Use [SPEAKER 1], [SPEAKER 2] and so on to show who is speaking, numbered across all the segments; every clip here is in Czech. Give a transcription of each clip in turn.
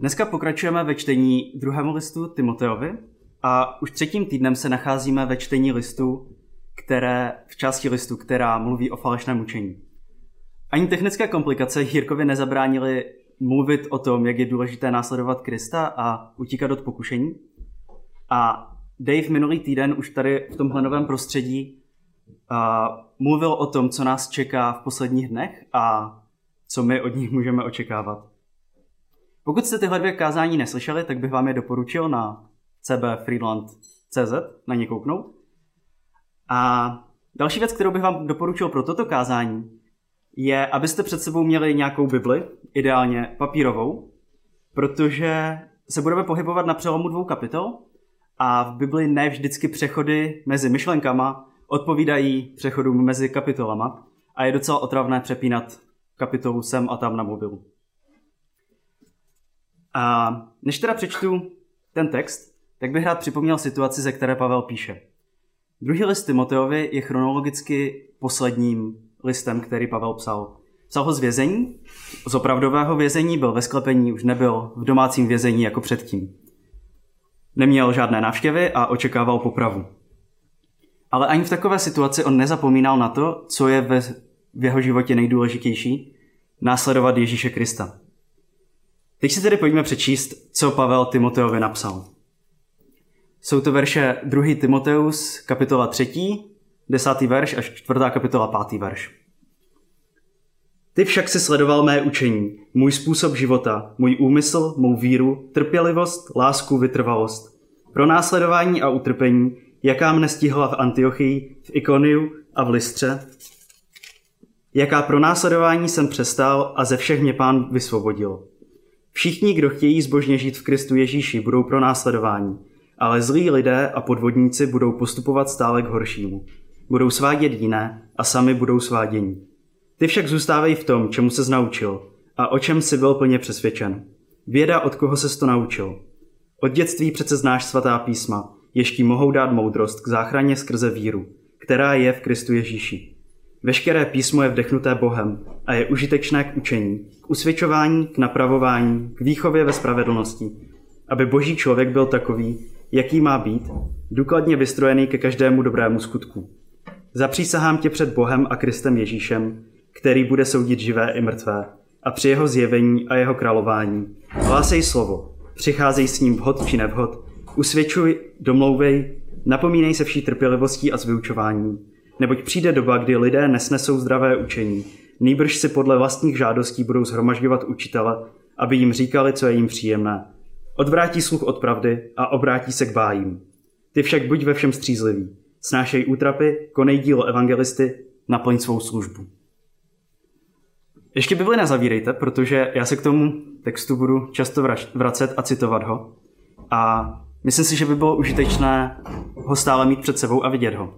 [SPEAKER 1] Dneska pokračujeme ve čtení druhému listu Timoteovi a už třetím týdnem se nacházíme ve čtení listu, které, v části listu, která mluví o falešném učení. Ani technické komplikace Jirkovi nezabránily mluvit o tom, jak je důležité následovat Krista a utíkat od pokušení. A Dave minulý týden už tady v tomhle novém prostředí uh, mluvil o tom, co nás čeká v posledních dnech a co my od nich můžeme očekávat. Pokud jste tyhle dvě kázání neslyšeli, tak bych vám je doporučil na cbfreeland.cz na ně kouknout. A další věc, kterou bych vám doporučil pro toto kázání, je, abyste před sebou měli nějakou Bibli, ideálně papírovou, protože se budeme pohybovat na přelomu dvou kapitol a v Bibli ne vždycky přechody mezi myšlenkama odpovídají přechodům mezi kapitolama a je docela otravné přepínat kapitolu sem a tam na mobilu. A než teda přečtu ten text, tak bych rád připomněl situaci, ze které Pavel píše. Druhý list Timoteovi je chronologicky posledním listem, který Pavel psal. Psal ho z vězení, z opravdového vězení, byl ve sklepení, už nebyl v domácím vězení jako předtím. Neměl žádné návštěvy a očekával popravu. Ale ani v takové situaci on nezapomínal na to, co je ve, v jeho životě nejdůležitější, následovat Ježíše Krista. Teď si tedy pojďme přečíst, co Pavel Timoteovi napsal. Jsou to verše 2. Timoteus, kapitola 3, 10. verš až 4. kapitola 5. verš. Ty však si sledoval mé učení, můj způsob života, můj úmysl, mou víru, trpělivost, lásku, vytrvalost. Pro následování a utrpení, jaká mne stihla v Antiochii, v Ikoniu a v Listře, jaká pro následování jsem přestál a ze všech mě pán vysvobodil. Všichni, kdo chtějí zbožně žít v Kristu Ježíši, budou pro následování, ale zlí lidé a podvodníci budou postupovat stále k horšímu. Budou svádět jiné a sami budou svádění. Ty však zůstávej v tom, čemu se naučil a o čem si byl plně přesvědčen. Věda, od koho se to naučil. Od dětství přece znáš svatá písma, jež ti mohou dát moudrost k záchraně skrze víru, která je v Kristu Ježíši. Veškeré písmo je vdechnuté Bohem a je užitečné k učení, k usvědčování, k napravování, k výchově ve spravedlnosti, aby boží člověk byl takový, jaký má být, důkladně vystrojený ke každému dobrému skutku. Zapřísahám tě před Bohem a Kristem Ježíšem, který bude soudit živé i mrtvé, a při jeho zjevení a jeho králování. Hlásej slovo, přicházej s ním vhod či nevhod, usvědčuj, domlouvej, napomínej se vší trpělivostí a s vyučováním, neboť přijde doba, kdy lidé nesnesou zdravé učení, nýbrž si podle vlastních žádostí budou zhromažďovat učitele, aby jim říkali, co je jim příjemné. Odvrátí sluch od pravdy a obrátí se k bájím. Ty však buď ve všem střízlivý. Snášej útrapy, konej dílo evangelisty, naplň svou službu. Ještě Bibli nezavírejte, protože já se k tomu textu budu často vracet a citovat ho. A myslím si, že by bylo užitečné ho stále mít před sebou a vidět ho.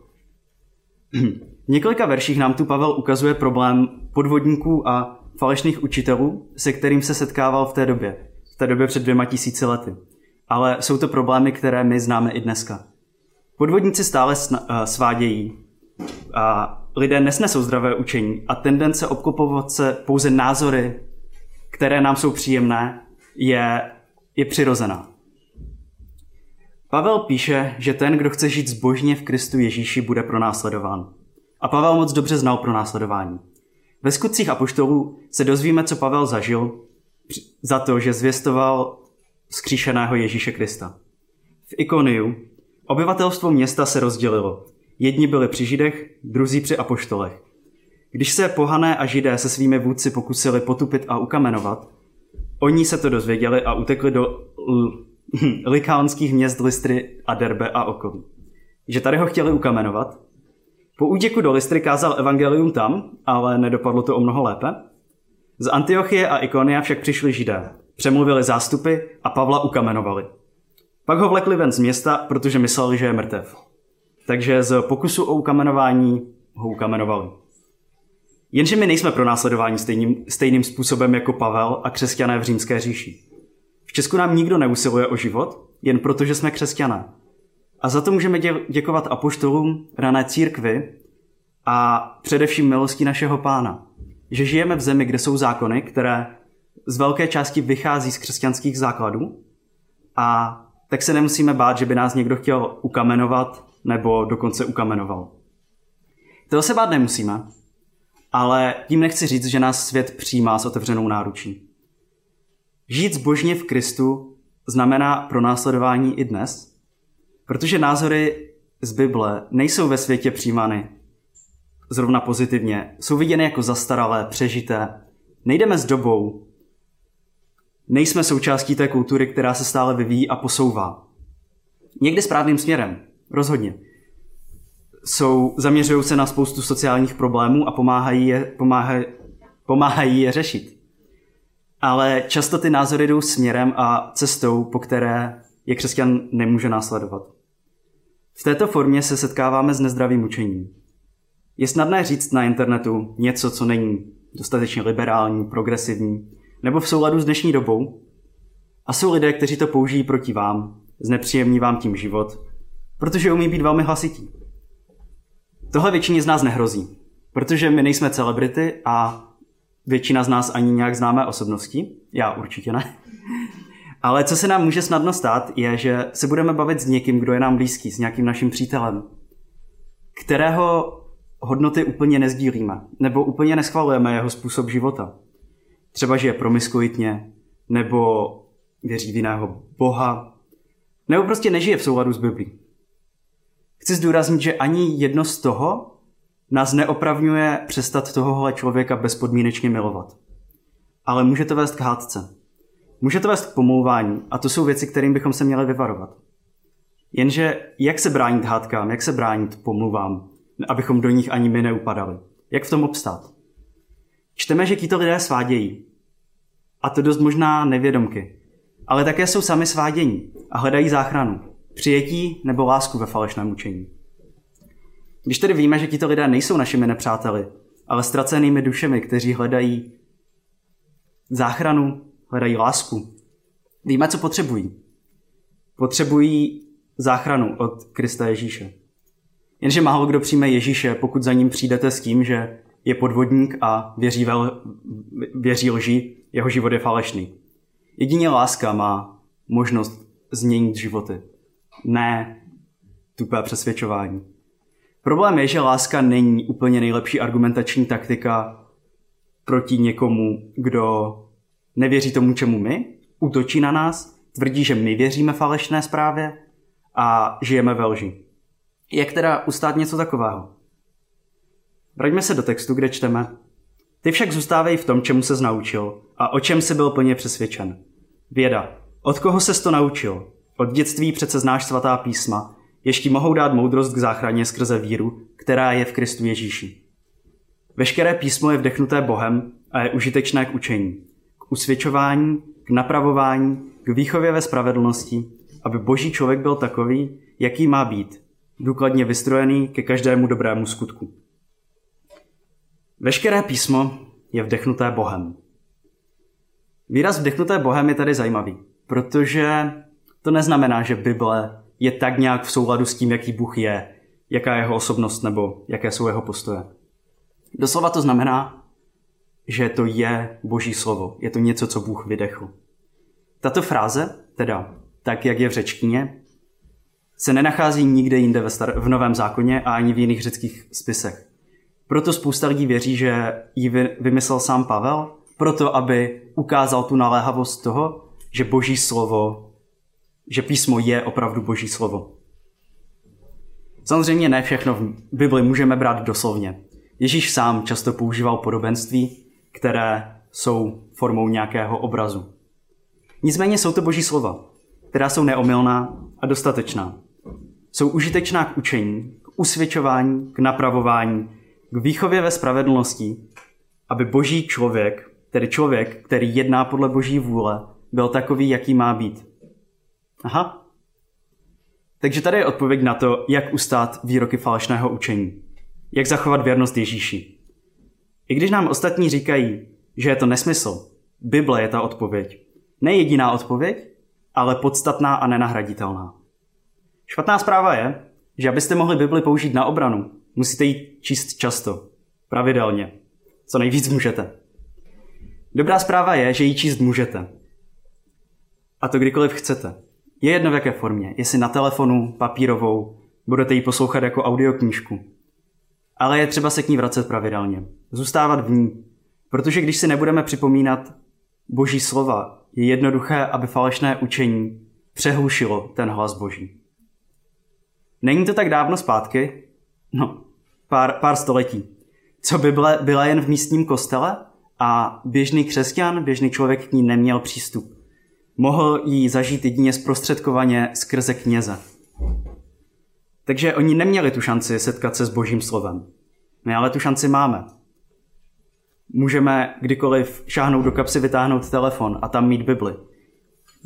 [SPEAKER 1] V několika verších nám tu Pavel ukazuje problém podvodníků a falešných učitelů, se kterým se setkával v té době, v té době před dvěma tisíci lety. Ale jsou to problémy, které my známe i dneska. Podvodníci stále eh, svádějí a lidé nesnesou zdravé učení a tendence obklopovat se pouze názory, které nám jsou příjemné, je, je přirozená. Pavel píše, že ten, kdo chce žít zbožně v Kristu Ježíši, bude pronásledován. A Pavel moc dobře znal pronásledování. Ve skutcích apoštolů se dozvíme, co Pavel zažil za to, že zvěstoval skříšeného Ježíše Krista. V Ikoniu obyvatelstvo města se rozdělilo. Jedni byli při židech, druzí při apoštolech. Když se pohané a židé se svými vůdci pokusili potupit a ukamenovat, oni se to dozvěděli a utekli do likánských měst Listry a Derbe a okolí. Že tady ho chtěli ukamenovat. Po útěku do Listry kázal evangelium tam, ale nedopadlo to o mnoho lépe. Z Antiochie a Ikonia však přišli židé. Přemluvili zástupy a Pavla ukamenovali. Pak ho vlekli ven z města, protože mysleli, že je mrtev. Takže z pokusu o ukamenování ho ukamenovali. Jenže my nejsme pro následování stejným, stejným způsobem jako Pavel a křesťané v římské říši. Česku nám nikdo neusiluje o život, jen proto, že jsme křesťané. A za to můžeme dě- děkovat apoštolům, rané církvi a především milosti našeho pána. Že žijeme v zemi, kde jsou zákony, které z velké části vychází z křesťanských základů a tak se nemusíme bát, že by nás někdo chtěl ukamenovat nebo dokonce ukamenoval. To se bát nemusíme, ale tím nechci říct, že nás svět přijímá s otevřenou náručí. Žít zbožně v Kristu znamená pro následování i dnes, protože názory z Bible nejsou ve světě přijímány zrovna pozitivně. Jsou viděny jako zastaralé, přežité. Nejdeme s dobou. Nejsme součástí té kultury, která se stále vyvíjí a posouvá. Někdy správným směrem, rozhodně. Jsou, zaměřují se na spoustu sociálních problémů a pomáhají je, pomáhají, pomáhají je řešit. Ale často ty názory jdou směrem a cestou, po které je křesťan nemůže následovat. V této formě se setkáváme s nezdravým učením. Je snadné říct na internetu něco, co není dostatečně liberální, progresivní nebo v souladu s dnešní dobou. A jsou lidé, kteří to použijí proti vám, znepříjemní vám tím život, protože umí být velmi hlasití. Tohle většině z nás nehrozí, protože my nejsme celebrity a většina z nás ani nějak známé osobnosti. Já určitě ne. Ale co se nám může snadno stát, je, že se budeme bavit s někým, kdo je nám blízký, s nějakým naším přítelem, kterého hodnoty úplně nezdílíme, nebo úplně neschvalujeme jeho způsob života. Třeba, že je promiskuitně, nebo věří v jiného boha, nebo prostě nežije v souladu s Biblí. Chci zdůraznit, že ani jedno z toho nás neopravňuje přestat tohohle člověka bezpodmínečně milovat. Ale může to vést k hádce. Může to vést k pomlouvání a to jsou věci, kterým bychom se měli vyvarovat. Jenže jak se bránit hádkám, jak se bránit pomluvám, abychom do nich ani my neupadali? Jak v tom obstát? Čteme, že títo lidé svádějí. A to dost možná nevědomky. Ale také jsou sami svádění a hledají záchranu, přijetí nebo lásku ve falešném učení. Když tedy víme, že tito lidé nejsou našimi nepřáteli, ale ztracenými dušemi, kteří hledají záchranu, hledají lásku, víme, co potřebují. Potřebují záchranu od Krista Ježíše. Jenže málo kdo přijme Ježíše, pokud za ním přijdete s tím, že je podvodník a věří, vel, věří lži, jeho život je falešný. Jedině láska má možnost změnit životy. Ne tupé přesvědčování. Problém je, že láska není úplně nejlepší argumentační taktika proti někomu, kdo nevěří tomu, čemu my, útočí na nás, tvrdí, že my věříme falešné zprávě a žijeme ve lži. Jak teda ustát něco takového? Vraťme se do textu, kde čteme. Ty však zůstávej v tom, čemu se naučil a o čem jsi byl plně přesvědčen. Věda. Od koho se to naučil? Od dětství přece znáš svatá písma, ještě mohou dát moudrost k záchraně skrze víru, která je v Kristu Ježíši. Veškeré písmo je vdechnuté Bohem a je užitečné k učení, k usvědčování, k napravování, k výchově ve spravedlnosti, aby boží člověk byl takový, jaký má být, důkladně vystrojený ke každému dobrému skutku. Veškeré písmo je vdechnuté Bohem. Výraz vdechnuté Bohem je tady zajímavý, protože to neznamená, že Bible je tak nějak v souladu s tím, jaký Bůh je, jaká je jeho osobnost nebo jaké jsou jeho postoje. Doslova to znamená, že to je boží slovo, je to něco, co Bůh vydechl. Tato fráze, teda tak, jak je v řečtině, se nenachází nikde jinde ve star- v Novém zákoně a ani v jiných řeckých spisech. Proto spousta lidí věří, že ji vymyslel sám Pavel, proto aby ukázal tu naléhavost toho, že boží slovo že písmo je opravdu boží slovo. Samozřejmě ne všechno v Bibli můžeme brát doslovně. Ježíš sám často používal podobenství, které jsou formou nějakého obrazu. Nicméně jsou to boží slova, která jsou neomylná a dostatečná. Jsou užitečná k učení, k usvědčování, k napravování, k výchově ve spravedlnosti, aby boží člověk, tedy člověk, který jedná podle boží vůle, byl takový, jaký má být. Aha. Takže tady je odpověď na to, jak ustát výroky falešného učení. Jak zachovat věrnost Ježíši. I když nám ostatní říkají, že je to nesmysl, Bible je ta odpověď. Ne jediná odpověď, ale podstatná a nenahraditelná. Špatná zpráva je, že abyste mohli Bibli použít na obranu, musíte ji číst často, pravidelně, co nejvíc můžete. Dobrá zpráva je, že ji číst můžete. A to kdykoliv chcete. Je jedno v jaké formě, jestli na telefonu, papírovou, budete ji poslouchat jako audioknížku. Ale je třeba se k ní vracet pravidelně. Zůstávat v ní. Protože když si nebudeme připomínat boží slova, je jednoduché, aby falešné učení přehlušilo ten hlas boží. Není to tak dávno zpátky, no, pár, pár století, co Bible byla jen v místním kostele a běžný křesťan, běžný člověk k ní neměl přístup. Mohl ji zažít jedině zprostředkovaně skrze kněze. Takže oni neměli tu šanci setkat se s božím slovem. My ale tu šanci máme. Můžeme kdykoliv šáhnout do kapsy, vytáhnout telefon a tam mít Bibli.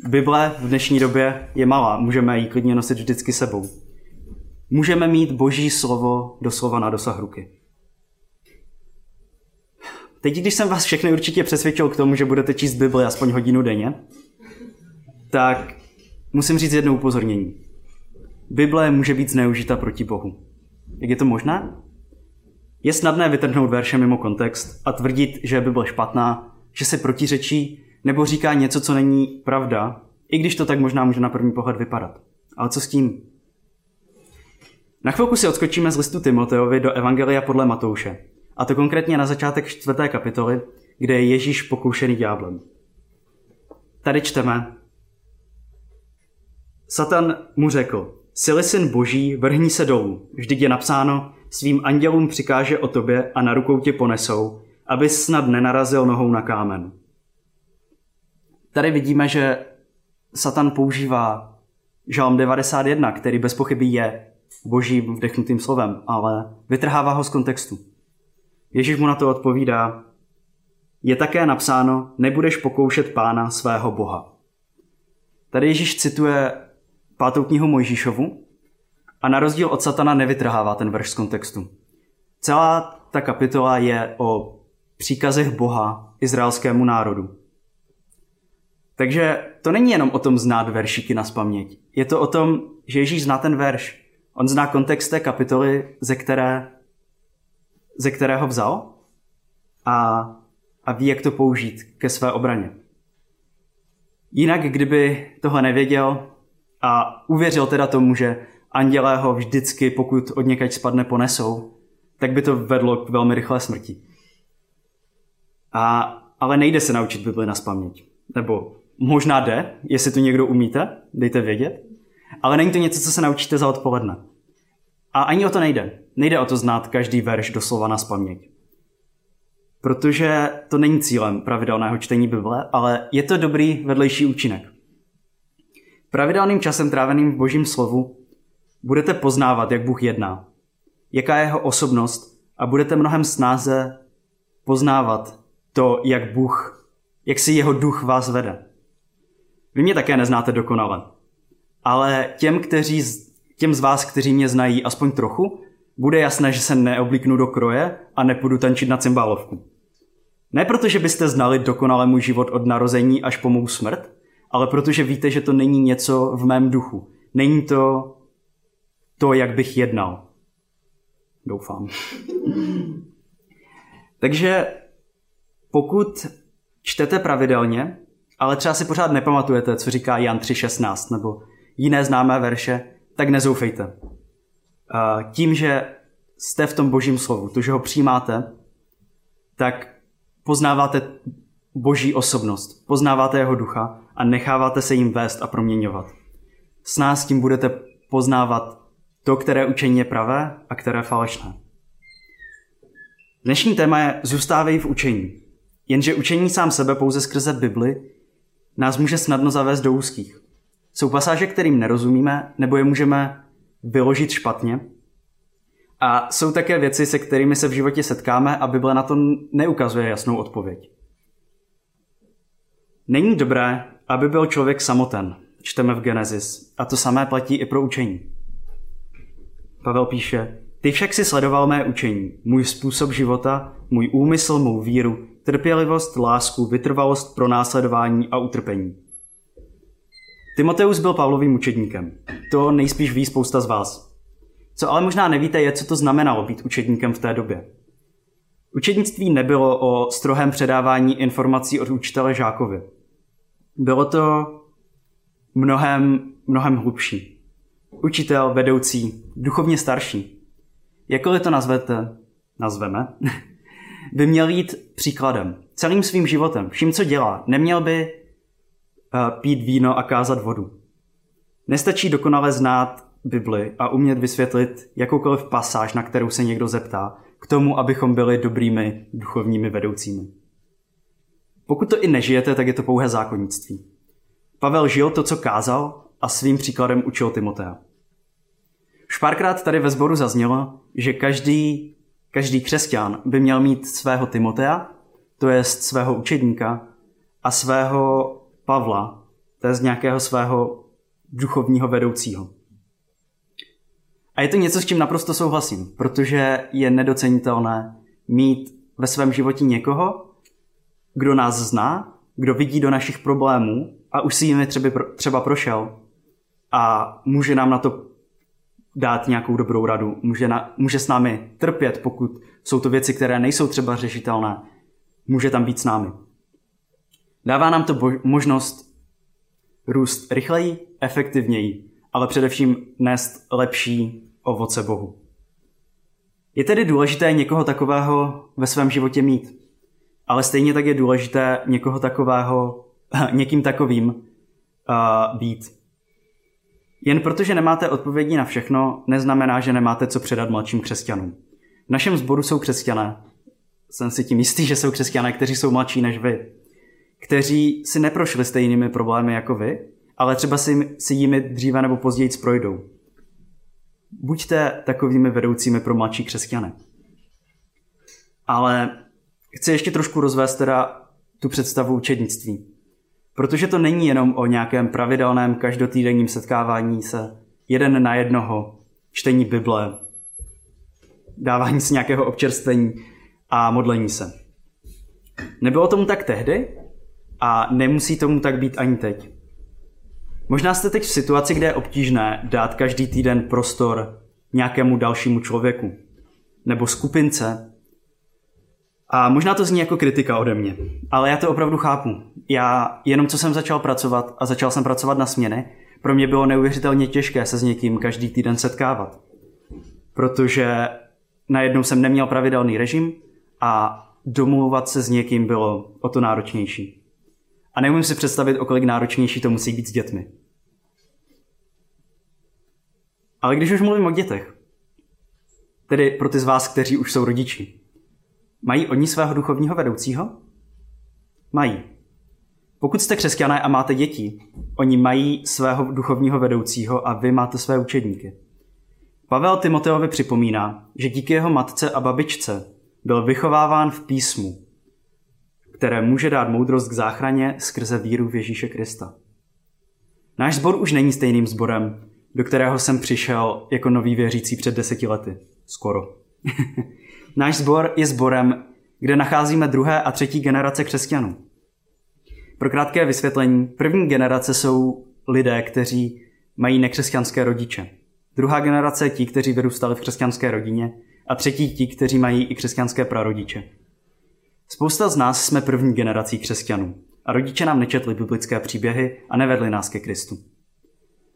[SPEAKER 1] Bible v dnešní době je malá, můžeme ji klidně nosit vždycky sebou. Můžeme mít boží slovo doslova na dosah ruky. Teď, když jsem vás všechny určitě přesvědčil k tomu, že budete číst Bibli aspoň hodinu denně, tak musím říct jedno upozornění. Bible může být zneužita proti Bohu. Jak je to možné? Je snadné vytrhnout verše mimo kontext a tvrdit, že je Bible špatná, že se protiřečí nebo říká něco, co není pravda, i když to tak možná může na první pohled vypadat. Ale co s tím? Na chvilku si odskočíme z listu Timoteovi do Evangelia podle Matouše. A to konkrétně na začátek čtvrté kapitoly, kde je Ježíš pokoušený ďáblem. Tady čteme. Satan mu řekl, Sily syn boží, vrhni se dolů. Vždyť je napsáno, svým andělům přikáže o tobě a na rukou tě ponesou, aby snad nenarazil nohou na kámen. Tady vidíme, že Satan používá Žalm 91, který bez pochyby je božím vdechnutým slovem, ale vytrhává ho z kontextu. Ježíš mu na to odpovídá, je také napsáno, nebudeš pokoušet pána svého boha. Tady Ježíš cituje pátou knihu Mojžíšovu a na rozdíl od satana nevytrhává ten verš z kontextu. Celá ta kapitola je o příkazech Boha izraelskému národu. Takže to není jenom o tom znát veršíky na spaměť. Je to o tom, že Ježíš zná ten verš. On zná kontext té kapitoly, ze, které, ze kterého vzal a, a ví, jak to použít ke své obraně. Jinak, kdyby toho nevěděl a uvěřil teda tomu, že andělé ho vždycky, pokud od někaď spadne, ponesou, tak by to vedlo k velmi rychlé smrti. A, ale nejde se naučit Bibli na spaměť. Nebo možná jde, jestli to někdo umíte, dejte vědět. Ale není to něco, co se naučíte za odpoledne. A ani o to nejde. Nejde o to znát každý verš doslova na spaměť. Protože to není cílem pravidelného čtení Bible, ale je to dobrý vedlejší účinek. Pravidelným časem tráveným v božím slovu budete poznávat, jak Bůh jedná, jaká je jeho osobnost a budete mnohem snáze poznávat to, jak Bůh, jak si jeho duch vás vede. Vy mě také neznáte dokonale, ale těm, kteří, těm z vás, kteří mě znají aspoň trochu, bude jasné, že se neoblíknu do kroje a nepůjdu tančit na cymbálovku. Ne proto, že byste znali dokonale můj život od narození až po mou smrt, ale protože víte, že to není něco v mém duchu. Není to to, jak bych jednal. Doufám. Takže pokud čtete pravidelně, ale třeba si pořád nepamatujete, co říká Jan 3.16 nebo jiné známé verše, tak nezoufejte. Tím, že jste v tom božím slovu, to, že ho přijímáte, tak poznáváte boží osobnost, poznáváte jeho ducha a necháváte se jim vést a proměňovat. S nás tím budete poznávat to, které učení je pravé a které falešné. Dnešní téma je zůstávej v učení. Jenže učení sám sebe pouze skrze Bibli nás může snadno zavést do úzkých. Jsou pasáže, kterým nerozumíme, nebo je můžeme vyložit špatně. A jsou také věci, se kterými se v životě setkáme a Bible na to neukazuje jasnou odpověď. Není dobré, aby byl člověk samoten, čteme v Genesis, a to samé platí i pro učení. Pavel píše, ty však si sledoval mé učení, můj způsob života, můj úmysl, mou víru, trpělivost, lásku, vytrvalost pro následování a utrpení. Timoteus byl Pavlovým učedníkem. To nejspíš ví spousta z vás. Co ale možná nevíte, je, co to znamenalo být učedníkem v té době. Učednictví nebylo o strohém předávání informací od učitele žákovi. Bylo to mnohem, mnohem hlubší. Učitel, vedoucí, duchovně starší. Jakkoliv to nazvete, nazveme, by měl jít příkladem. Celým svým životem, vším, co dělá. Neměl by uh, pít víno a kázat vodu. Nestačí dokonale znát Bibli a umět vysvětlit jakoukoliv pasáž, na kterou se někdo zeptá, k tomu, abychom byli dobrými duchovními vedoucími. Pokud to i nežijete, tak je to pouhé zákonnictví. Pavel žil to, co kázal a svým příkladem učil Timotea. Už párkrát tady ve sboru zaznělo, že každý, každý křesťan by měl mít svého Timotea, to je svého učedníka, a svého Pavla, to je z nějakého svého duchovního vedoucího. A je to něco, s čím naprosto souhlasím, protože je nedocenitelné mít ve svém životě někoho, kdo nás zná, kdo vidí do našich problémů a už si jimi třeba, třeba prošel a může nám na to dát nějakou dobrou radu, může, na, může s námi trpět, pokud jsou to věci, které nejsou třeba řešitelné, může tam být s námi. Dává nám to bo- možnost růst rychleji, efektivněji, ale především nést lepší ovoce Bohu. Je tedy důležité někoho takového ve svém životě mít, ale stejně tak je důležité někoho takového, někým takovým uh, být. Jen protože nemáte odpovědi na všechno, neznamená, že nemáte co předat mladším křesťanům. V našem sboru jsou křesťané, jsem si tím jistý, že jsou křesťané, kteří jsou mladší než vy, kteří si neprošli stejnými problémy jako vy, ale třeba si, si jimi dříve nebo později projdou. Buďte takovými vedoucími pro mladší křesťany. Ale chci ještě trošku rozvést teda tu představu učednictví. Protože to není jenom o nějakém pravidelném každotýdenním setkávání se jeden na jednoho, čtení Bible, dávání si nějakého občerstvení a modlení se. Nebylo tomu tak tehdy a nemusí tomu tak být ani teď. Možná jste teď v situaci, kde je obtížné dát každý týden prostor nějakému dalšímu člověku nebo skupince. A možná to zní jako kritika ode mě, ale já to opravdu chápu. Já jenom co jsem začal pracovat a začal jsem pracovat na směny, pro mě bylo neuvěřitelně těžké se s někým každý týden setkávat. Protože najednou jsem neměl pravidelný režim a domluvat se s někým bylo o to náročnější. A neumím si představit, o kolik náročnější to musí být s dětmi. Ale když už mluvím o dětech, tedy pro ty z vás, kteří už jsou rodiči, mají oni svého duchovního vedoucího? Mají. Pokud jste křesťané a máte děti, oni mají svého duchovního vedoucího a vy máte své učedníky. Pavel Timoteovi připomíná, že díky jeho matce a babičce byl vychováván v písmu, které může dát moudrost k záchraně skrze víru v Ježíše Krista. Náš sbor už není stejným sborem, do kterého jsem přišel jako nový věřící před deseti lety. Skoro. Náš sbor je sborem, kde nacházíme druhé a třetí generace křesťanů. Pro krátké vysvětlení, první generace jsou lidé, kteří mají nekřesťanské rodiče. Druhá generace ti, kteří vyrůstali v křesťanské rodině a třetí ti, kteří mají i křesťanské prarodiče. Spousta z nás jsme první generací křesťanů a rodiče nám nečetli biblické příběhy a nevedli nás ke Kristu.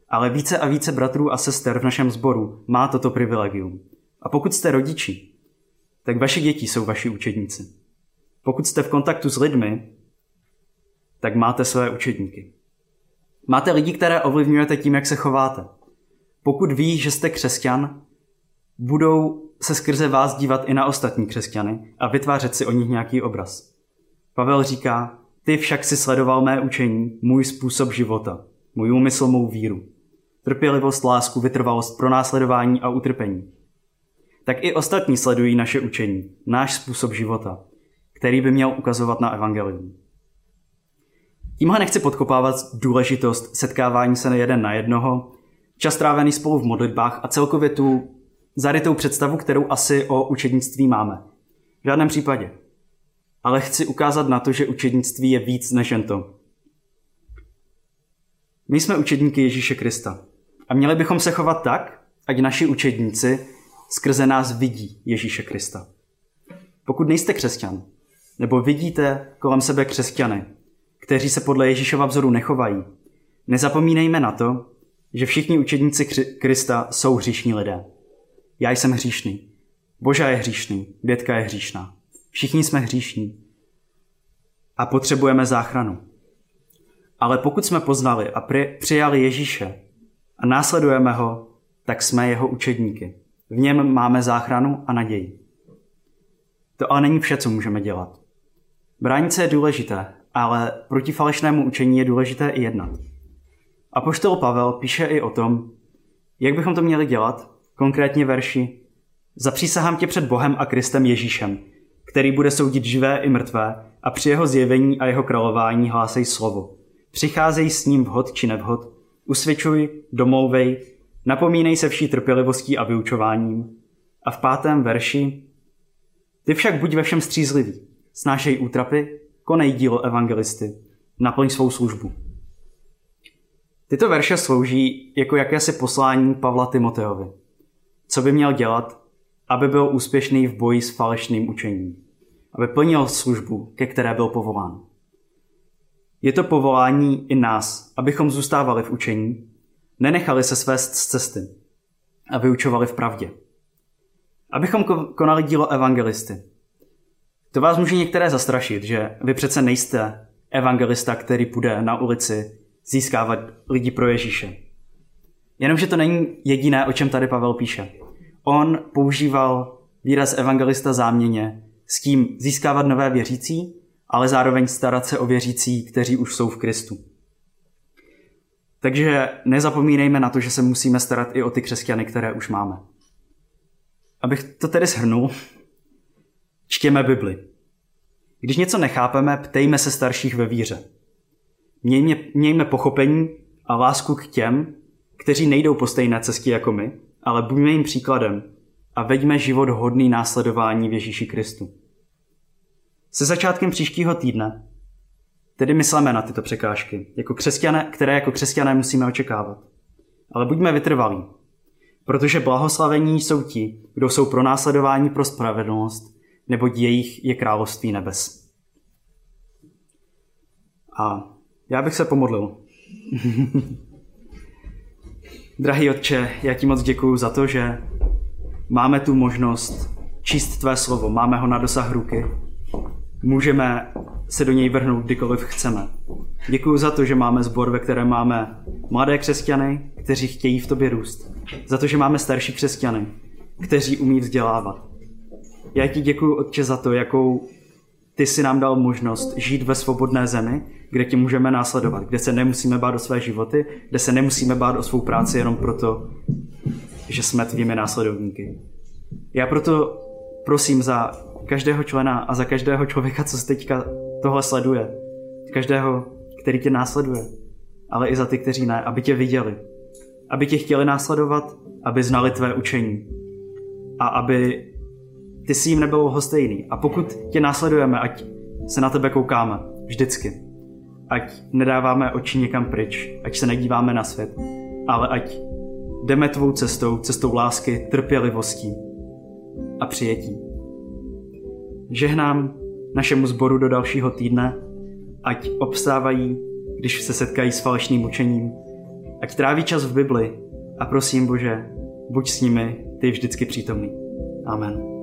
[SPEAKER 1] Ale více a více bratrů a sester v našem sboru má toto privilegium. A pokud jste rodiči, tak vaše děti jsou vaši učedníci. Pokud jste v kontaktu s lidmi, tak máte své učedníky. Máte lidi, které ovlivňujete tím, jak se chováte. Pokud ví, že jste křesťan, budou se skrze vás dívat i na ostatní křesťany a vytvářet si o nich nějaký obraz. Pavel říká, ty však si sledoval mé učení, můj způsob života, můj úmysl, mou víru. Trpělivost, lásku, vytrvalost, pronásledování a utrpení. Tak i ostatní sledují naše učení, náš způsob života, který by měl ukazovat na evangelium. Tímhle nechci podkopávat důležitost setkávání se jeden na jednoho, čas trávený spolu v modlitbách a celkově tu zarytou představu, kterou asi o učednictví máme. V žádném případě. Ale chci ukázat na to, že učednictví je víc než jen to. My jsme učedníky Ježíše Krista. A měli bychom se chovat tak, ať naši učedníci skrze nás vidí Ježíše Krista. Pokud nejste křesťan, nebo vidíte kolem sebe křesťany, kteří se podle Ježíšova vzoru nechovají, nezapomínejme na to, že všichni učedníci Krista jsou hříšní lidé. Já jsem hříšný. Boža je hříšný. Bětka je hříšná. Všichni jsme hříšní. A potřebujeme záchranu. Ale pokud jsme poznali a přijali Ježíše a následujeme ho, tak jsme jeho učedníky. V něm máme záchranu a naději. To ale není vše, co můžeme dělat. Bránit se je důležité, ale proti falešnému učení je důležité i jednat. A poštol Pavel píše i o tom, jak bychom to měli dělat, konkrétně verši Zapřísahám tě před Bohem a Kristem Ježíšem, který bude soudit živé i mrtvé a při jeho zjevení a jeho králování hlásej slovo. Přicházej s ním vhod či nevhod, usvědčuj, domlouvej, napomínej se vší trpělivostí a vyučováním. A v pátém verši Ty však buď ve všem střízlivý, snášej útrapy, konej dílo evangelisty, naplň svou službu. Tyto verše slouží jako jakési poslání Pavla Timoteovi. Co by měl dělat, aby byl úspěšný v boji s falešným učením, aby plnil službu, ke které byl povolán. Je to povolání i nás, abychom zůstávali v učení, nenechali se svést z cesty a vyučovali v pravdě. Abychom konali dílo evangelisty. To vás může některé zastrašit, že vy přece nejste evangelista, který půjde na ulici získávat lidi pro Ježíše. Jenomže to není jediné, o čem tady Pavel píše. On používal výraz evangelista záměně s tím získávat nové věřící, ale zároveň starat se o věřící, kteří už jsou v Kristu. Takže nezapomínejme na to, že se musíme starat i o ty křesťany, které už máme. Abych to tedy shrnul, čtěme Bibli. Když něco nechápeme, ptejme se starších ve víře. Mějme, mějme pochopení a lásku k těm, kteří nejdou po stejné cestě jako my, ale buďme jim příkladem a veďme život hodný následování v Ježíši Kristu. Se začátkem příštího týdne tedy myslíme na tyto překážky, jako křesťané, které jako křesťané musíme očekávat. Ale buďme vytrvalí, protože blahoslavení jsou ti, kdo jsou pro následování pro spravedlnost, nebo jejich je království nebes. A já bych se pomodlil. Drahý Otče, já ti moc děkuju za to, že máme tu možnost číst tvé slovo, máme ho na dosah ruky. Můžeme se do něj vrhnout kdykoliv chceme. Děkuji za to, že máme sbor, ve kterém máme mladé křesťany, kteří chtějí v tobě růst. Za to, že máme starší křesťany, kteří umí vzdělávat. Já ti děkuji, Otče, za to, jakou ty si nám dal možnost žít ve svobodné zemi, kde tě můžeme následovat, kde se nemusíme bát o své životy, kde se nemusíme bát o svou práci jenom proto, že jsme tvými následovníky. Já proto prosím za každého člena a za každého člověka, co se teďka tohle sleduje, každého, který tě následuje, ale i za ty, kteří ne, aby tě viděli, aby tě chtěli následovat, aby znali tvé učení a aby ty si jim nebylo hostejný. A pokud tě následujeme, ať se na tebe koukáme vždycky, ať nedáváme oči někam pryč, ať se nedíváme na svět, ale ať jdeme tvou cestou, cestou lásky, trpělivostí a přijetí. Žehnám našemu sboru do dalšího týdne, ať obstávají, když se setkají s falešným učením, ať tráví čas v Bibli a prosím Bože, buď s nimi, ty vždycky přítomný. Amen.